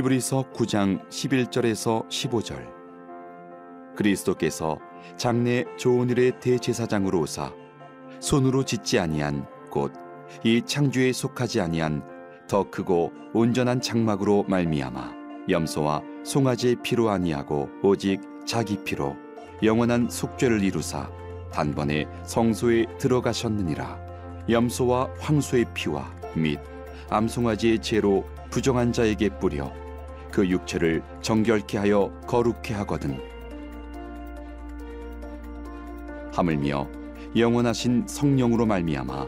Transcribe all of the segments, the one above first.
히브리서 9장 11절에서 15절. 그리스도께서 장래 좋은 일의 대제사장으로 오사 손으로 짓지 아니한 곧 이 창조에 속하지 아니한 더 크고 온전한 장막으로 말미암아 염소와 송아지의 피로 아니하고 오직 자기 피로 영원한 속죄를 이루사 단번에 성소에 들어가셨느니라. 염소와 황소의 피와 및 암송아지의 죄로 부정한 자에게 뿌려 그 육체를 정결케 하여 거룩케 하거든. 하물며 영원하신 성령으로 말미암아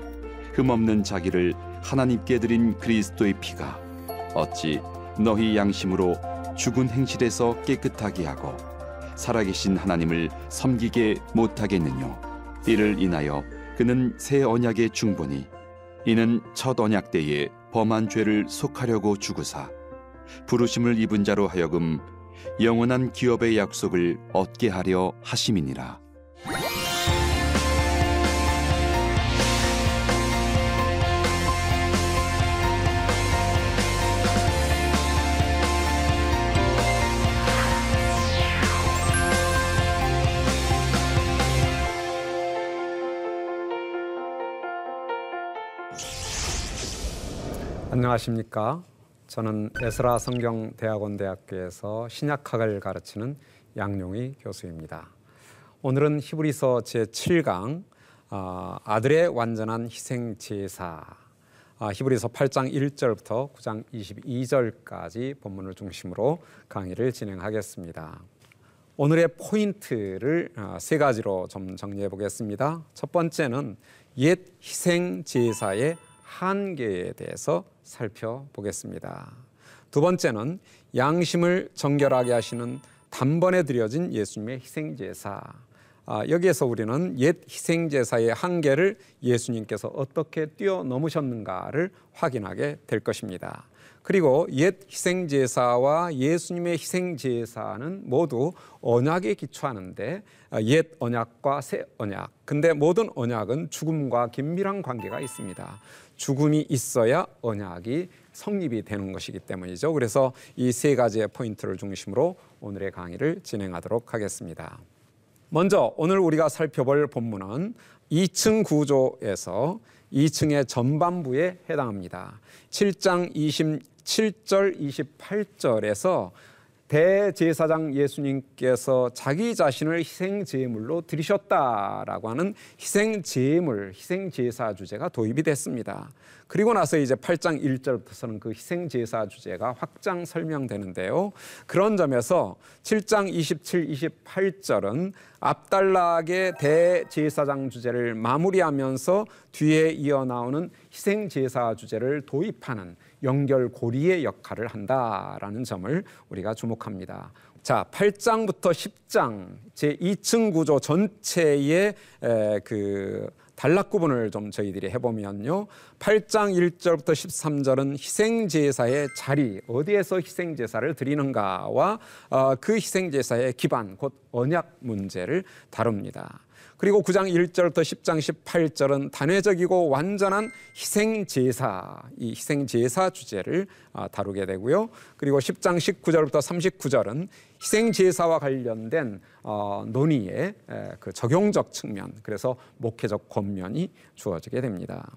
흠없는 자기를 하나님께 드린 그리스도의 피가 어찌 너희 양심으로 죽은 행실에서 깨끗하게 하고 살아계신 하나님을 섬기게 못하겠느뇨? 이를 인하여 그는 새 언약의 중보니 이는 첫 언약 때에 범한 죄를 속하려고 죽으사 부르심을 입은 자로 하여금 영원한 기업의 약속을 얻게 하려 하심이니라. 안녕하십니까? 저는 에스라 성경 대학원 대학교에서 신약학을 가르치는 양용희 교수입니다. 오늘은 히브리서 제 7강 아, 아들의 완전한 희생 제사 아, 히브리서 8장 1절부터 9장 22절까지 본문을 중심으로 강의를 진행하겠습니다. 오늘의 포인트를 아, 세 가지로 좀 정리해 보겠습니다. 첫 번째는 옛 희생 제사의 한계에 대해서 살펴보겠습니다. 두 번째는 양심을 정결하게 하시는 단번에 드려진 예수님의 희생제사. 아, 여기에서 우리는 옛 희생제사의 한계를 예수님께서 어떻게 뛰어넘으셨는가를 확인하게 될 것입니다. 그리고 옛 희생제사와 예수님의 희생제사는 모두 언약에 기초하는데 아, 옛 언약과 새 언약. 근데 모든 언약은 죽음과 긴밀한 관계가 있습니다. 죽음이 있어야 언약이 성립이 되는 것이기 때문이죠. 그래서 이 세 가지의 포인트를 중심으로 오늘의 강의를 진행하도록 하겠습니다. 먼저 오늘 우리가 살펴볼 본문은 2층 구조에서 2층의 전반부에 해당합니다. 7장 27절 28절에서 대제사장 예수님께서 자기 자신을 희생 제물로 드리셨다라고 하는 희생 제물, 희생 제사 주제가 도입이 됐습니다. 그리고 나서 이제 8장 1절부터서는 그 희생 제사 주제가 확장 설명되는데요. 그런 점에서 7장 27, 28절은 앞달락의 대제사장 주제를 마무리하면서 뒤에 이어 나오는 희생 제사 주제를 도입하는 연결고리의 역할을 한다라는 점을 우리가 주목합니다. 자, 8장부터 10장 제 2층 구조 전체의 그 단락 구분을 좀 저희들이 해보면요. 8장 1절부터 13절은 희생제사의 자리, 어디에서 희생제사를 드리는가와 어, 그 희생제사의 기반, 곧 언약 문제를 다룹니다. 그리고 9장 1절부터 10장 18절은 단회적이고 완전한 희생 제사, 이 희생 제사 주제를 아, 다루게 되고요. 그리고 10장 19절부터 39절은 희생 제사와 관련된 어, 논의의 그 적용적 측면, 그래서 목회적 권면이 주어지게 됩니다.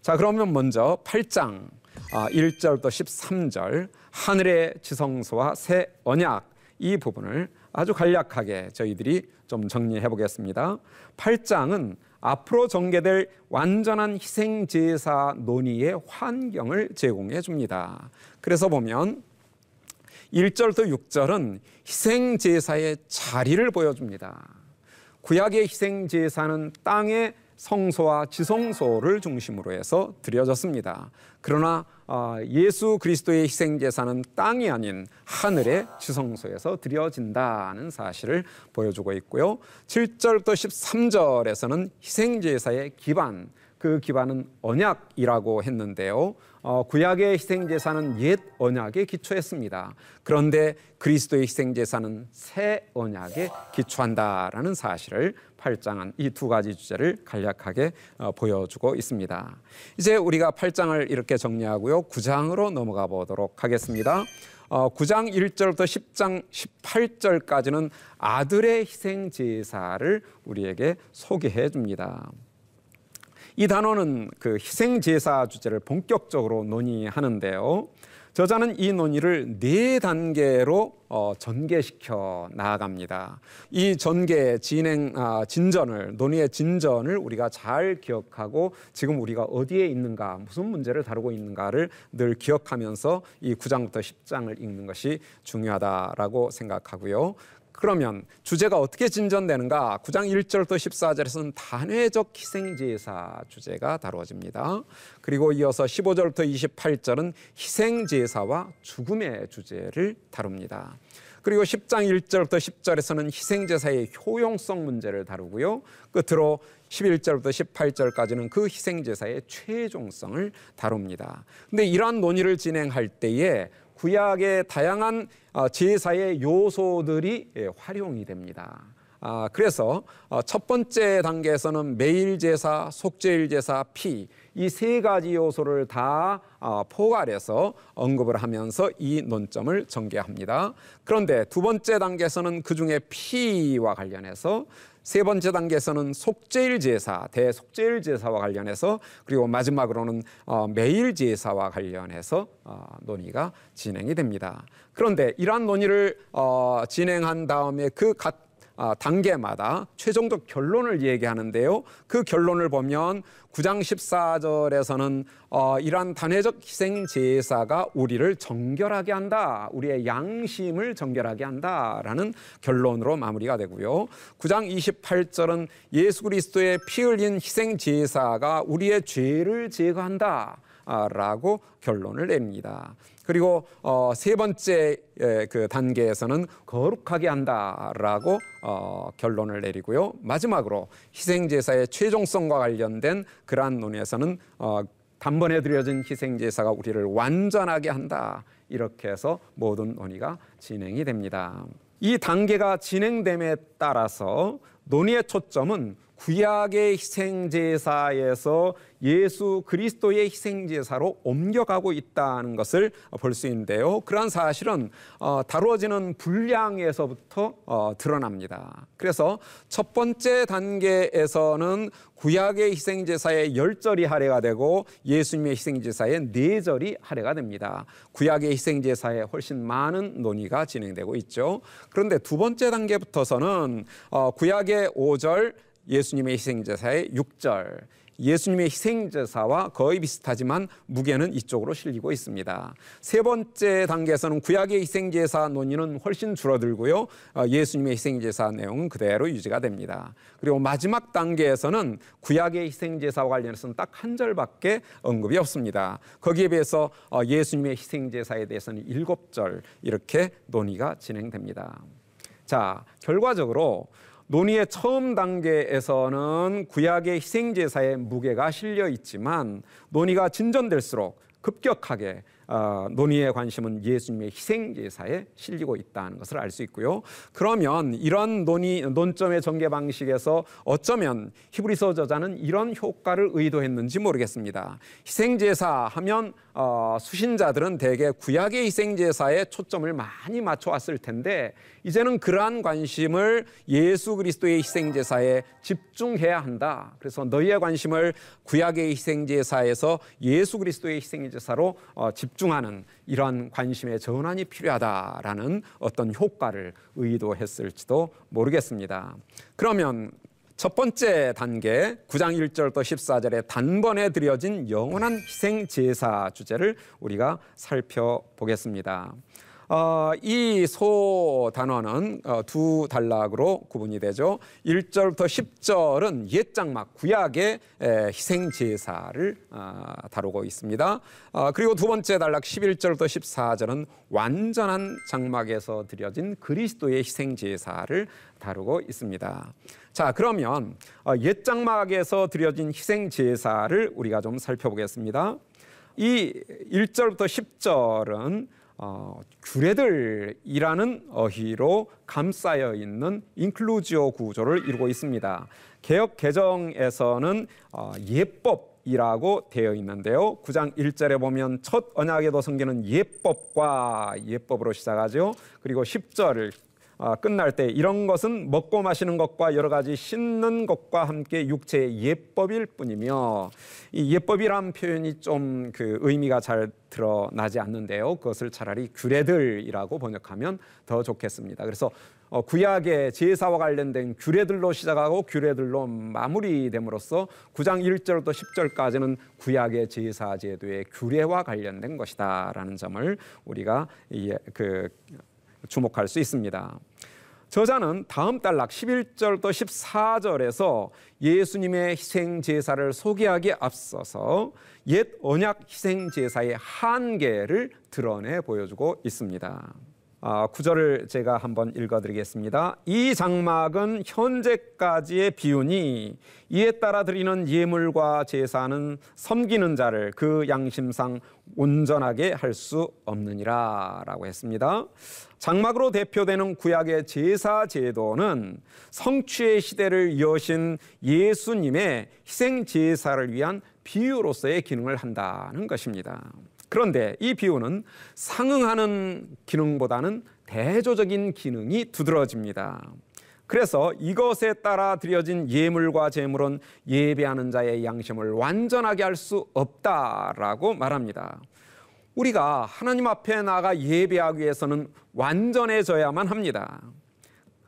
자, 그러면 먼저 8장 1절부터 아, 13절 하늘의 지성소와 새 언약 이 부분을 아주 간략하게 저희들이 좀 정리해 보겠습니다. 8장은 앞으로 전개될 완전한 희생 제사 논의의 환경을 제공해 줍니다. 그래서 보면 1절부터 6절은 희생 제사의 자리를 보여줍니다. 구약의 희생 제사는 땅에 성소와 지성소를 중심으로 해서 드려졌습니다. 그러나 어, 예수 그리스도의 희생 제사는 땅이 아닌 하늘의 지성소에서 드려진다는 사실을 보여주고 있고요. 7절부터 13절에서는 희생 제사의 기반 그 기반은 언약이라고 했는데요. 어, 구약의 희생제사는 옛 언약에 기초했습니다. 그런데 그리스도의 희생제사는 새 언약에 기초한다라는 사실을 28장은 이두 가지 주제를 간략하게 어, 보여주고 있습니다. 이제 우리가 8장을 이렇게 정리하고요. 9장으로 넘어가 보도록 하겠습니다. 어, 9장 1절부터 10장 18절까지는 아들의 희생 제사를 우리에게 소개해 줍니다. 이 단어는 그 희생 제사 주제를 본격적으로 논의하는데요. 저자는 이 논의를 네 단계로 어, 전개시켜 나아갑니다. 이 전개 진행 아, 진전을 논의의 진전을 우리가 잘 기억하고 지금 우리가 어디에 있는가 무슨 문제를 다루고 있는가를 늘 기억하면서 이 9장부터 10장을 읽는 것이 중요하다라고 생각하고요. 그러면 주제가 어떻게 진전되는가? 9장 1절부터 14절에서는 단회적 희생제사 주제가 다루어집니다. 그리고 이어서 15절부터 28절은 희생제사와 죽음의 주제를 다룹니다. 그리고 10장 1절부터 10절에서는 희생제사의 효용성 문제를 다루고요. 끝으로 11절부터 18절까지는 그 희생제사의 최종성을 다룹니다. 근데 이러한 논의를 진행할 때에 구약의 다양한 어, 제사의 요소들이 예, 활용이 됩니다. 아, 그래서 어, 첫 번째 단계에서는 매일 제사, 속죄일 제사, 피 이 세 가지 요소를 다 어, 포괄해서 언급을 하면서 이 논점을 전개합니다. 그런데 두 번째 단계에서는 그 중에 피와 관련해서 세 번째 단계에서는 속죄일 제사, 대속죄일 제사와 관련해서 그리고 마지막으로는 어, 매일 제사와 관련해서 어, 논의가 진행이 됩니다. 그런데 이러한 논의를 어, 진행한 다음에 그각 아, 단계마다 최종적 결론을 얘기하는데요. 그 결론을 보면 9장 14절에서는 어, 이러한 단회적 희생 제사가 우리를 정결하게 한다. 우리의 양심을 정결하게 한다라는 결론으로 마무리가 되고요. 9장 28절은 예수 그리스도의 피 흘린 희생 제사가 우리의 죄를 제거한다. 라고 결론을 냅니다. 그리고 어, 세 번째 에, 그 단계에서는 거룩하게 한다라고 어, 결론을 내리고요. 마지막으로 희생 제사의 최종성과 관련된 그러한 논의에서는 어, 단번에 드려진 희생 제사가 우리를 완전하게 한다. 이렇게 해서 모든 논의가 진행이 됩니다. 이 단계가 진행됨에 따라서 논의의 초점은 구약의 희생제사에서 예수 그리스도의 희생제사로 옮겨가고 있다는 것을 볼 수 있는데요. 그러한 사실은 어, 다루어지는 분량에서부터 어, 드러납니다. 그래서 첫 번째 단계에서는 구약의 희생제사의 열절이 할애가 되고 예수님의 희생제사의 네절이 할애가 됩니다. 구약의 희생제사에 훨씬 많은 논의가 진행되고 있죠. 그런데 두 번째 단계부터서는 어, 구약의 오절 예수님의 희생제사의 6절 예수님의 희생제사와 거의 비슷하지만 무게는 이쪽으로 실리고 있습니다. 세 번째 단계에서는 구약의 희생제사 논의는 훨씬 줄어들고요. 어, 예수님의 희생제사 내용은 그대로 유지가 됩니다. 그리고 마지막 단계에서는 구약의 희생제사와 관련해서는 딱 한 절밖에 언급이 없습니다. 거기에 비해서 어, 예수님의 희생제사에 대해서는 일곱 절 이렇게 논의가 진행됩니다. 자, 결과적으로 논의의 처음 단계에서는 구약의 희생제사의 무게가 실려 있지만 논의가 진전될수록 급격하게 어, 논의의 관심은 예수님의 희생 제사에 실리고 있다는 것을 알 수 있고요. 그러면 이런 논의 논점의 전개 방식에서 어쩌면 히브리서 저자는 이런 효과를 의도했는지 모르겠습니다. 희생 제사 하면 어, 수신자들은 대개 구약의 희생 제사에 초점을 많이 맞춰 왔을 텐데 이제는 그러한 관심을 예수 그리스도의 희생 제사에 집중해야 한다. 그래서 너희의 관심을 구약의 희생 제사에서 예수 그리스도의 희생 제사로 어, 집중 집중하는 이러한 관심의 전환이 필요하다라는 어떤 효과를 의도했을지도 모르겠습니다. 그러면 첫 번째 단계 9장 1절부터 14절에 단번에 드려진 영원한 희생 제사 주제를 우리가 살펴보겠습니다. 어, 이 소 단어는 어, 두 단락으로 구분이 되죠. 1절부터 10절은 옛 장막 구약의 에, 희생 제사를 어, 다루고 있습니다. 어, 그리고 두 번째 단락 11절부터 14절은 완전한 장막에서 드려진 그리스도의 희생 제사를 다루고 있습니다. 자, 그러면 어, 옛 장막에서 드려진 희생 제사를 우리가 좀 살펴보겠습니다. 이 1절부터 10절은 어, 규례들이라는 어휘로 감싸여 있는 인클루지오 구조를 이루고 있습니다. 개혁 개정에서는 어, 예법 이라고 되어 있는데요. 9장 1절에 보면 첫 언약에도 성경은 예법과 예법으로 시작하죠. 그리고 10절 아, 끝날 때 이런 것은 먹고 마시는 것과 여러 가지 씻는 것과 함께 육체의 예법일 뿐이며 이 예법이란 표현이 좀 그 의미가 잘 드러나지 않는데요. 그것을 차라리 규례들이라고 번역하면 더 좋겠습니다. 그래서 어, 구약의 제사와 관련된 규례들로 시작하고 규례들로 마무리됨으로써 9장 1절부터 10절까지는 구약의 제사 제도의 규례와 관련된 것이다라는 점을 우리가 그 주목할 수 있습니다. 저자는 다음 단락 11절부터 14절에서 예수님의 희생 제사를 소개하기에 앞서서 옛 언약 희생 제사의 한계를 드러내 보여주고 있습니다. 아, 구절을 제가 한번 읽어드리겠습니다. 이 장막은 현재까지의 비유니 이에 따라 드리는 예물과 제사는 섬기는 자를 그 양심상 온전하게 할 수 없느니라라고 했습니다. 장막으로 대표되는 구약의 제사 제도는 성취의 시대를 여신 예수님의 희생 제사를 위한 비유로서의 기능을 한다는 것입니다. 그런데 이 비유는 상응하는 기능보다는 대조적인 기능이 두드러집니다. 그래서 이것에 따라 드려진 예물과 제물은 예배하는 자의 양심을 완전하게 할 수 없다라고 말합니다. 우리가 하나님 앞에 나가 예배하기 위해서는 완전해져야만 합니다.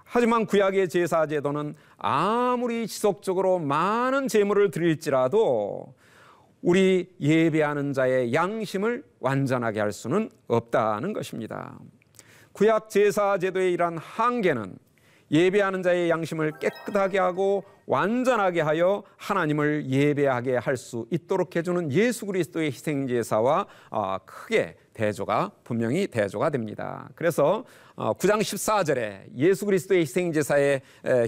하지만 구약의 제사 제도는 아무리 지속적으로 많은 제물을 드릴지라도 우리 예배하는 자의 양심을 완전하게 할 수는 없다는 것입니다. 구약 제사 제도의 이러한 한계는 예배하는 자의 양심을 깨끗하게 하고 완전하게 하여 하나님을 예배하게 할 수 있도록 해주는 예수 그리스도의 희생 제사와 아, 크게 대조가 분명히 대조가 됩니다. 그래서 9장 어, 14절에 예수 그리스도의 희생 제사의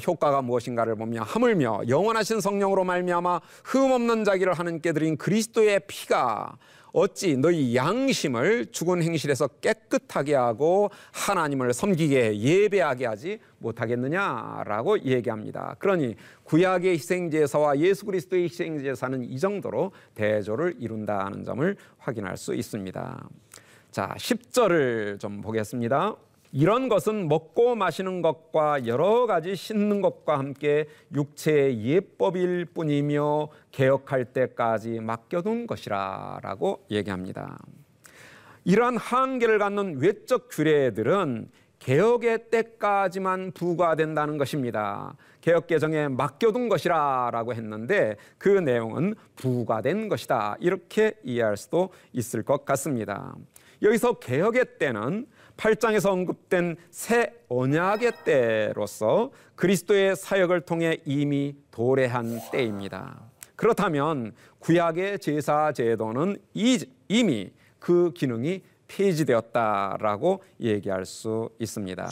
효과가 무엇인가를 보며 하물며 영원하신 성령으로 말미암아 흠 없는 자기를 하나님께 드린 그리스도의 피가 어찌 너희 양심을 죽은 행실에서 깨끗하게 하고 하나님을 섬기게 예배하게 하지 못하겠느냐라고 얘기합니다. 그러니 구약의 희생제사와 예수 그리스도의 희생제사는 이 정도로 대조를 이룬다는 점을 확인할 수 있습니다. 자, 10절을 좀 보겠습니다. 이런 것은 먹고 마시는 것과 여러 가지 씻는 것과 함께 육체의 예법일 뿐이며 개혁할 때까지 맡겨둔 것이라라고 얘기합니다. 이러한 한계를 갖는 외적 규례들은 개혁의 때까지만 부과된다는 것입니다. 개혁 개정에 맡겨둔 것이라라고 했는데 그 내용은 부과된 것이다. 이렇게 이해할 수도 있을 것 같습니다. 여기서 개혁의 때는 8장에서 언급된 새 언약의 때로서 그리스도의 사역을 통해 이미 도래한 때입니다. 그렇다면 구약의 제사 제도는 이미 그 기능이 폐지되었다라고 얘기할 수 있습니다.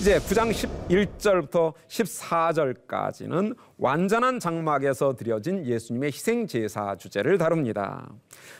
이제 9장 11절부터 14절까지는 완전한 장막에서 드려진 예수님의 희생 제사 주제를 다룹니다.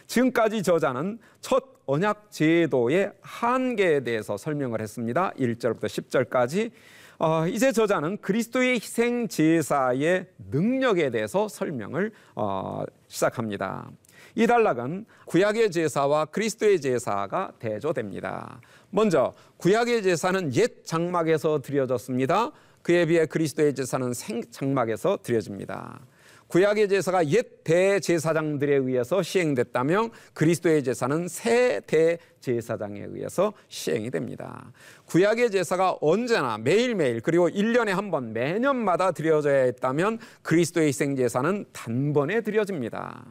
지금까지 저자는 첫 언약 제도의 한계에 대해서 설명을 했습니다. 1절부터 10절까지 어, 이제 저자는 그리스도의 희생 제사의 능력에 대해서 설명을 어, 시작합니다. 이 단락은 구약의 제사와 그리스도의 제사가 대조됩니다. 먼저 구약의 제사는 옛 장막에서 드려졌습니다. 그에 비해 그리스도의 제사는 생 장막에서 드려집니다. 구약의 제사가 옛 대제사장들에 의해서 시행됐다면 그리스도의 제사는 새 대제사장에 의해서 시행이 됩니다. 구약의 제사가 언제나 매일매일 그리고 1년에 한 번 매년마다 드려져야 했다면 그리스도의 희생 제사는 단번에 드려집니다.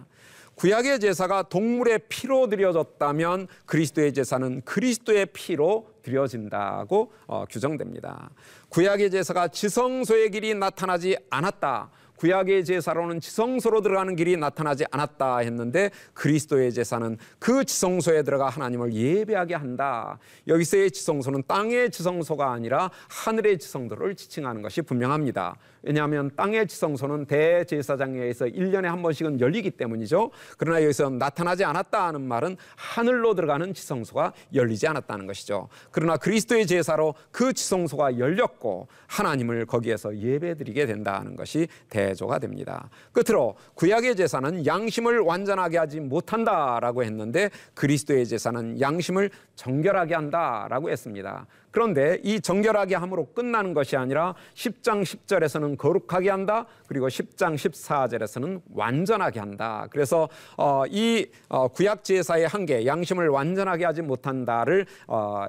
구약의 제사가 동물의 피로 드려졌다면 그리스도의 제사는 그리스도의 피로 드려진다고 어, 규정됩니다. 구약의 제사가 지성소의 길이 나타나지 않았다. 구약의 제사로는 지성소로 들어가는 길이 나타나지 않았다 했는데 그리스도의 제사는 그 지성소에 들어가 하나님을 예배하게 한다. 여기서의 지성소는 땅의 지성소가 아니라 하늘의 지성도를 지칭하는 것이 분명합니다. 왜냐하면 땅의 지성소는 대제사장에 의해서 1년에 한 번씩은 열리기 때문이죠. 그러나 여기서 나타나지 않았다 하는 말은 하늘로 들어가는 지성소가 열리지 않았다는 것이죠. 그러나 그리스도의 제사로 그 지성소가 열렸고 하나님을 거기에서 예배드리게 된다는 것이 대조가 됩니다. 끝으로 구약의 제사는 양심을 완전하게 하지 못한다라고 했는데 그리스도의 제사는 양심을 정결하게 한다라고 했습니다. 그런데 이 정결하게 함으로 끝나는 것이 아니라 10장 10절에서는 거룩하게 한다. 그리고 10장 14절에서는 완전하게 한다. 그래서 어, 이 어, 구약 제사의 한계, 양심을 완전하게 하지 못한다를 어,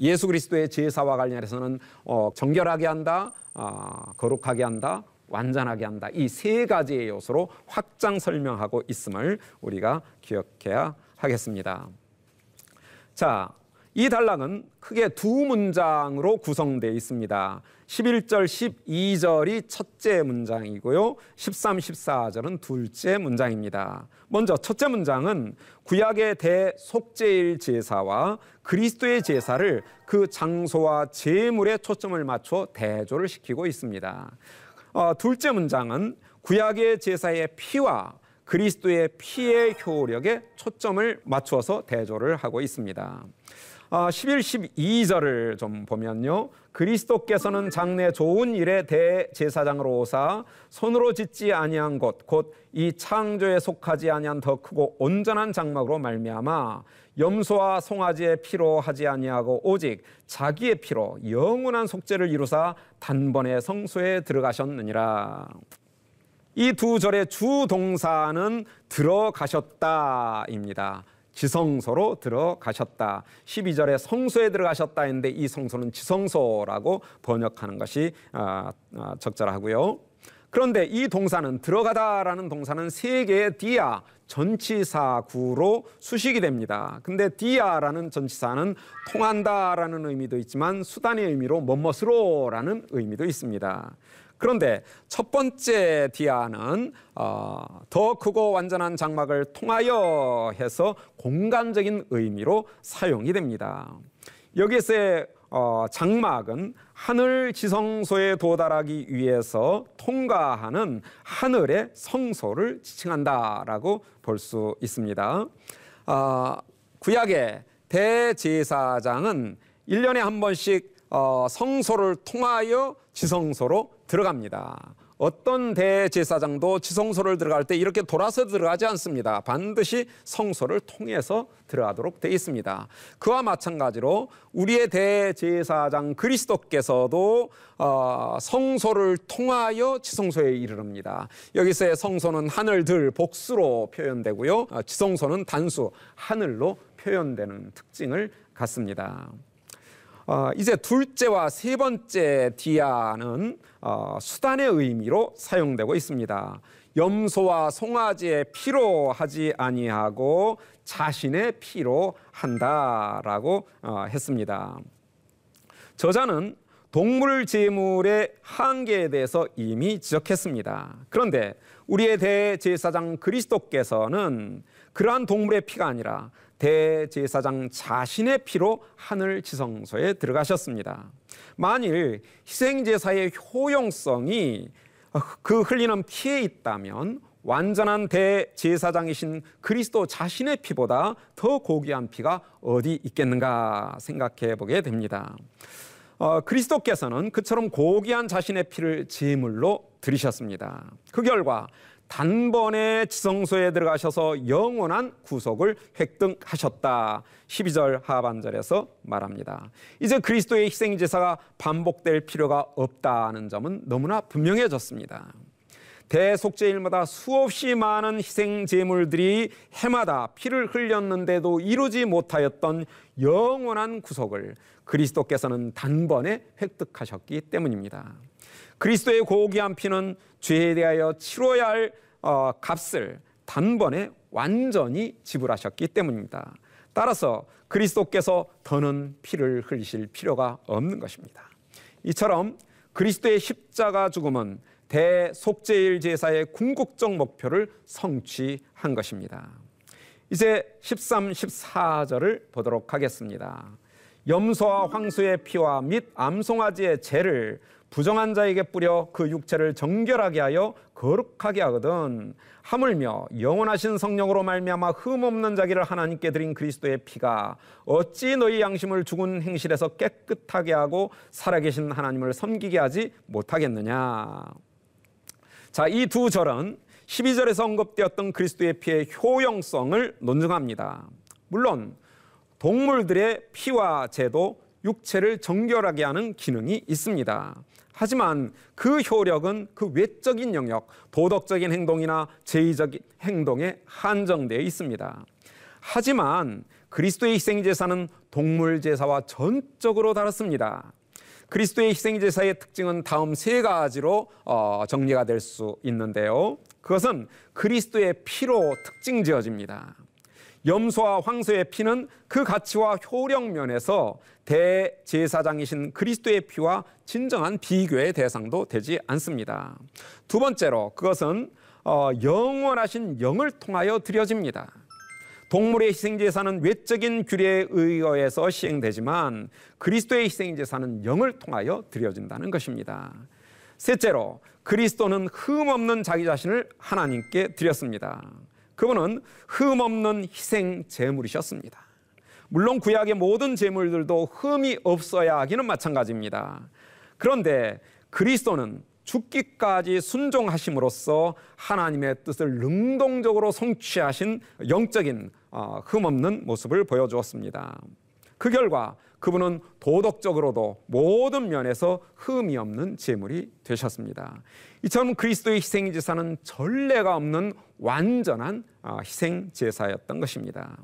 예수 그리스도의 제사와 관련해서는 어, 정결하게 한다, 어, 거룩하게 한다, 완전하게 한다. 이 세 가지의 요소로 확장 설명하고 있음을 우리가 기억해야 하겠습니다. 자, 이 단락은 크게 두 문장으로 구성되어 있습니다. 11절, 12절이 첫째 문장이고요. 13, 14절은 둘째 문장입니다. 먼저 첫째 문장은 구약의 대속죄일 제사와 그리스도의 제사를 그 장소와 제물에 초점을 맞춰 대조를 시키고 있습니다. 어, 둘째 문장은 구약의 제사의 피와 그리스도의 피의 효력에 초점을 맞추어서 대조를 하고 있습니다. 11, 아, 12절을 좀 보면요. 그리스도께서는 장래 좋은 일에 대제사장으로 오사 손으로 짓지 아니한 곳곧이 창조에 속하지 아니한 더 크고 온전한 장막으로 말미암아 염소와 송아지의 피로 하지 아니하고 오직 자기의 피로 영원한 속죄를 이루사 단번에 성소에 들어가셨느니라. 이 두 절의 주 동사는 들어가셨다입니다. 지성소로 들어가셨다. 12절에 성소에 들어가셨다 했는데 이 성소는 지성소라고 번역하는 것이 아, 아, 적절하고요. 그런데 이 동사는 들어가다라는 동사는 세 개의 디아 전치사구로 수식이 됩니다. 근데 디아라는 전치사는 통한다라는 의미도 있지만 수단의 의미로 뭐뭇으로라는 의미도 있습니다. 그런데 첫 번째 디아는 어, 더 크고 완전한 장막을 통하여 해서 공간적인 의미로 사용이 됩니다. 여기서의 어, 장막은 하늘 지성소에 도달하기 위해서 통과하는 하늘의 성소를 지칭한다라고 볼 수 있습니다. 어, 구약의 대제사장은 1년에 한 번씩 어, 성소를 통하여 지성소로 들어갑니다. 어떤 대제사장도 지성소를 들어갈 때 이렇게 돌아서 들어가지 않습니다. 반드시 성소를 통해서 들어가도록 되어 있습니다. 그와 마찬가지로 우리의 대제사장 그리스도께서도 어, 성소를 통하여 지성소에 이르릅니다. 여기서의 성소는 하늘들 복수로 표현되고요. 어, 지성소는 단수 하늘로 표현되는 특징을 갖습니다. 어, 이제 둘째와 세 번째 디아는 어, 수단의 의미로 사용되고 있습니다. 염소와 송아지의 피로 하지 아니하고 자신의 피로 한다라고 어, 했습니다. 저자는 동물 제물의 한계에 대해서 이미 지적했습니다. 그런데 우리의 대제사장 그리스도께서는 그러한 동물의 피가 아니라 대제사장 자신의 피로 하늘 지성소에 들어가셨습니다. 만일 희생 제사의 효용성이 그 흘리는 피에 있다면 완전한 대제사장이신 그리스도 자신의 피보다 더 고귀한 피가 어디 있겠는가 생각해 보게 됩니다. 어, 그리스도께서는 그처럼 고귀한 자신의 피를 제물로 들이셨습니다. 그 결과 단번에 지성소에 들어가셔서 영원한 구속을 획득하셨다. 12절 하반절에서 말합니다. 이제 그리스도의 희생 제사가 반복될 필요가 없다는 점은 너무나 분명해졌습니다. 대속제일마다 수없이 많은 희생 제물들이 해마다 피를 흘렸는데도 이루지 못하였던 영원한 구속을 그리스도께서는 단번에 획득하셨기 때문입니다. 그리스도의 고귀한 피는 죄에 대하여 치러야 할 어, 값을 단번에 완전히 지불하셨기 때문입니다. 따라서 그리스도께서 더는 피를 흘리실 필요가 없는 것입니다. 이처럼 그리스도의 십자가 죽음은 대속제일 제사의 궁극적 목표를 성취한 것입니다. 이제 13, 14절을 보도록 하겠습니다. 염소와 황소의 피와 및 암송아지의 죄를 부정한 자에게 뿌려 그 육체를 정결하게 하여 거룩하게 하거든 하물며 영원하신 성령으로 말미암아 흠 없는 자기를 하나님께 드린 그리스도의 피가 어찌 너희 양심을 죽은 행실에서 깨끗하게 하고 살아계신 하나님을 섬기게 하지 못하겠느냐 자, 이 두 절은 12절에서 언급되었던 그리스도의 피의 효용성을 논증합니다. 물론 동물들의 피와 제도 육체를 정결하게 하는 기능이 있습니다. 하지만 그 효력은 그 외적인 영역, 도덕적인 행동이나 제의적인 행동에 한정되어 있습니다. 하지만 그리스도의 희생제사는 동물 제사와 전적으로 다릅니다. 그리스도의 희생제사의 특징은 다음 세 가지로 어, 정리가 될 수 있는데요. 그것은 그리스도의 피로 특징 지어집니다. 염소와 황소의 피는 그 가치와 효력 면에서 대제사장이신 그리스도의 피와 진정한 비교의 대상도 되지 않습니다. 두 번째로 그것은 어, 영원하신 영을 통하여 드려집니다. 동물의 희생제사는 외적인 규례에 의거해서 시행되지만 그리스도의 희생제사는 영을 통하여 드려진다는 것입니다. 셋째로 그리스도는 흠 없는 자기 자신을 하나님께 드렸습니다. 그분은 흠 없는 희생 제물이셨습니다. 물론 구약의 모든 제물들도 흠이 없어야 하기는 마찬가지입니다. 그런데 그리스도는 죽기까지 순종하심으로써 하나님의 뜻을 능동적으로 성취하신 영적인 어, 흠없는 모습을 보여주었습니다. 그 결과 그분은 도덕적으로도 모든 면에서 흠이 없는 제물이 되셨습니다. 이처럼 그리스도의 희생 제사는 전례가 없는 완전한 어, 희생 제사였던 것입니다.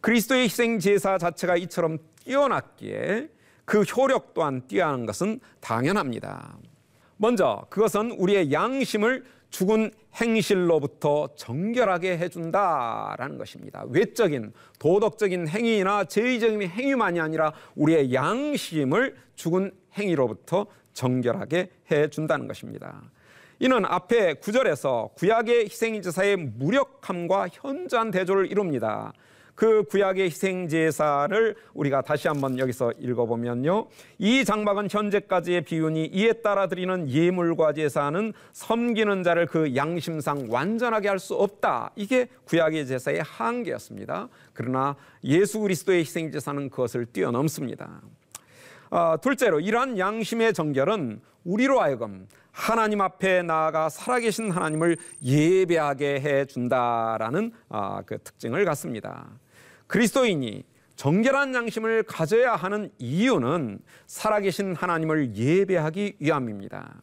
그리스도의 희생 제사 자체가 이처럼 뛰어났기에 그 효력 또한 뛰어난 것은 당연합니다. 먼저 그것은 우리의 양심을 죽은 행실로부터 정결하게 해준다라는 것입니다. 외적인 도덕적인 행위나 제의적인 행위만이 아니라 우리의 양심을 죽은 행위로부터 정결하게 해준다는 것입니다. 이는 앞에 구절에서 구약의 희생제사의 무력함과 현저한 대조를 이룹니다. 그 구약의 희생 제사를 우리가 다시 한번 여기서 읽어보면요. 이 장막은 현재까지의 비운이 이에 따라 드리는 예물과 제사는 섬기는 자를 그 양심상 완전하게 할 수 없다. 이게 구약의 제사의 한계였습니다. 그러나 예수 그리스도의 희생 제사는 그것을 뛰어넘습니다. 어, 둘째로 이러한 양심의 정결은 우리로 하여금 하나님 앞에 나아가 살아계신 하나님을 예배하게 해 준다라는 어, 그 특징을 갖습니다. 그리스도인이 정결한 양심을 가져야 하는 이유는 살아계신 하나님을 예배하기 위함입니다.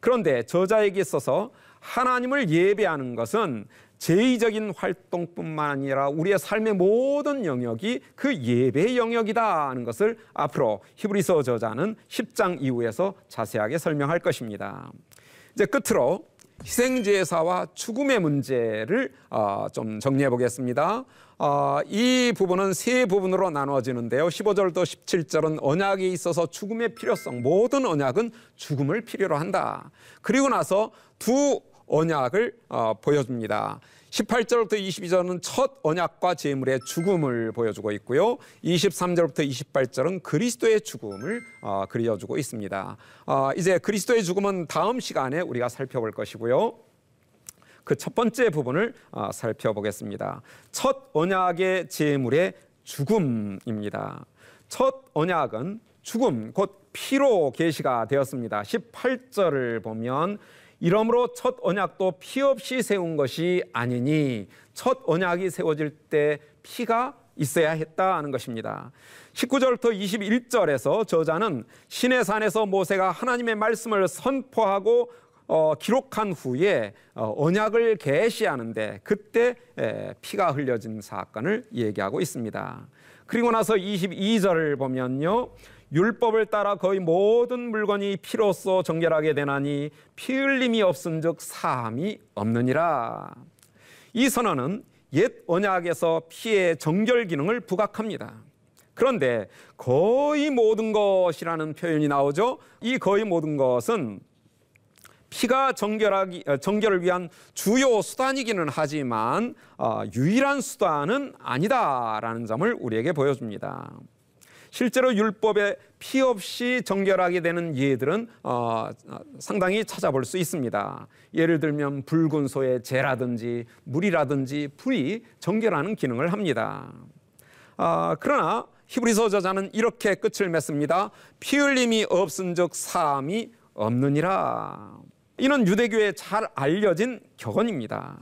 그런데 저자에게 있어서 하나님을 예배하는 것은 제의적인 활동뿐만 아니라 우리의 삶의 모든 영역이 그 예배의 영역이다 하는 것을 앞으로 히브리서 저자는 10장 이후에서 자세하게 설명할 것입니다. 이제 끝으로 희생제사와 죽음의 문제를 어, 좀 정리해 보겠습니다. 어, 이 부분은 세 부분으로 나누어지는데요. 15절부터 17절은 언약에 있어서 죽음의 필요성, 모든 언약은 죽음을 필요로 한다. 그리고 나서 두 언약을 어, 보여줍니다. 18절부터 22절은 첫 언약과 제물의 죽음을 보여주고 있고요. 23절부터 28절은 그리스도의 죽음을 어, 그려주고 있습니다. 어, 이제 그리스도의 죽음은 다음 시간에 우리가 살펴볼 것이고요. 그 첫 번째 부분을 어, 살펴보겠습니다. 첫 언약의 제물의 죽음입니다. 첫 언약은 죽음 곧 피로 계시가 되었습니다. 18절을 보면 이러므로 첫 언약도 피 없이 세운 것이 아니니 첫 언약이 세워질 때 피가 있어야 했다 는 것입니다. 19절부터 21절에서 저자는 신의 산에서 모세가 하나님의 말씀을 선포하고 어, 기록한 후에 어, 언약을 개시하는데 그때 에, 피가 흘려진 사건을 얘기하고 있습니다. 그리고 나서 22절을 보면요. 율법을 따라 거의 모든 물건이 피로써 정결하게 되나니 피 흘림이 없은즉 사함이 없느니라. 이 선언은 옛 언약에서 피의 정결 기능을 부각합니다. 그런데 거의 모든 것이라는 표현이 나오죠. 이 거의 모든 것은 피가 정결하기 어, 정결을 위한 주요 수단이기는 하지만 어, 유일한 수단은 아니다라는 점을 우리에게 보여줍니다. 실제로 율법에 피 없이 정결하게 되는 예들은 어, 상당히 찾아볼 수 있습니다. 예를 들면 붉은 소의 재라든지 물이라든지 불이 정결하는 기능을 합니다. 아, 그러나 히브리서 저자는 이렇게 끝을 맺습니다. 피 흘림이 없은즉 사함이 없느니라. 이는 유대교에 잘 알려진 격언입니다.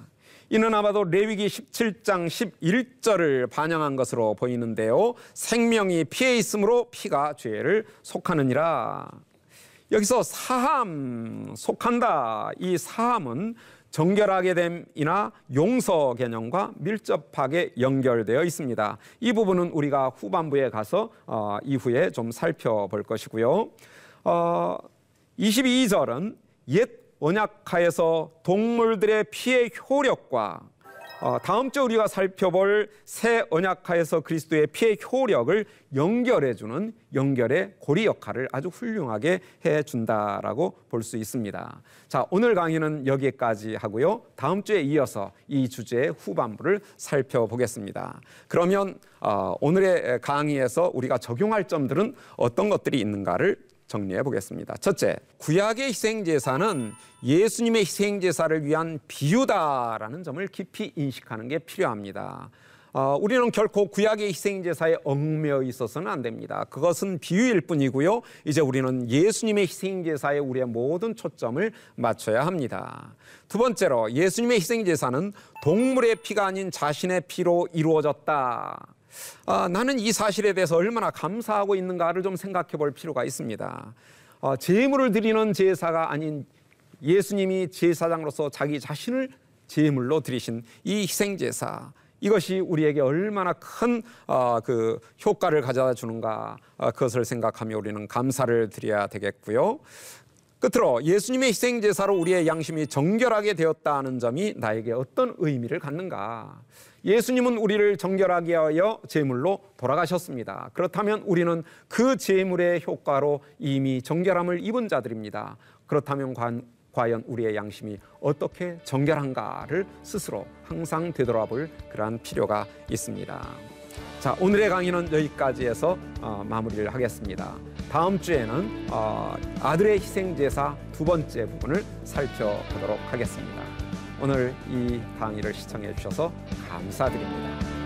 이는 아마도 레위기 17장 11절을 반영한 것으로 보이는데요. 생명이 피에 있으므로 피가 죄를 속하느니라. 여기서 사함 속한다. 이 사함은 정결하게 됨이나 용서 개념과 밀접하게 연결되어 있습니다. 이 부분은 우리가 후반부에 가서 어, 이후에 좀 살펴볼 것이고요. 어, 22절은 옛 언약하에서 동물들의 피의 효력과 어, 다음 주 우리가 살펴볼 새 언약하에서 그리스도의 피의 효력을 연결해주는 연결의 고리 역할을 아주 훌륭하게 해준다라고 볼 수 있습니다. 자, 오늘 강의는 여기까지 하고요. 다음 주에 이어서 이 주제의 후반부를 살펴보겠습니다. 그러면 어, 오늘의 강의에서 우리가 적용할 점들은 어떤 것들이 있는가를 정리해 보겠습니다. 첫째, 구약의 희생 제사는 예수님의 희생 제사를 위한 비유다라는 점을 깊이 인식하는 게 필요합니다. 어, 우리는 결코 구약의 희생 제사에 얽매여 있어서는 안 됩니다. 그것은 비유일 뿐이고요. 이제 우리는 예수님의 희생 제사에 우리의 모든 초점을 맞춰야 합니다. 두 번째로 예수님의 희생 제사는 동물의 피가 아닌 자신의 피로 이루어졌다. 아, 나는 이 사실에 대해서 얼마나 감사하고 있는가를 좀 생각해 볼 필요가 있습니다. 어, 제물을 드리는 제사가 아닌 예수님이 제사장으로서 자기 자신을 제물로 드리신 이 희생 제사 이것이 우리에게 얼마나 큰그 어, 효과를 가져다 주는가 어, 그것을 생각하며 우리는 감사를 드려야 되겠고요. 끝으로 예수님의 희생 제사로 우리의 양심이 정결하게 되었다는 점이 나에게 어떤 의미를 갖는가? 예수님은 우리를 정결하게 하여 제물로 돌아가셨습니다. 그렇다면 우리는 그 제물의 효과로 이미 정결함을 입은 자들입니다. 그렇다면 과연 우리의 양심이 어떻게 정결한가를 스스로 항상 되돌아볼 그러한 필요가 있습니다. 자, 오늘의 강의는 여기까지 해서 어, 마무리를 하겠습니다. 다음 주에는 어, 아들의 희생제사 두 번째 부분을 살펴보도록 하겠습니다. 오늘 이 강의를 시청해 주셔서 감사드립니다.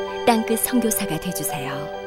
땅끝 선교사가 되주세요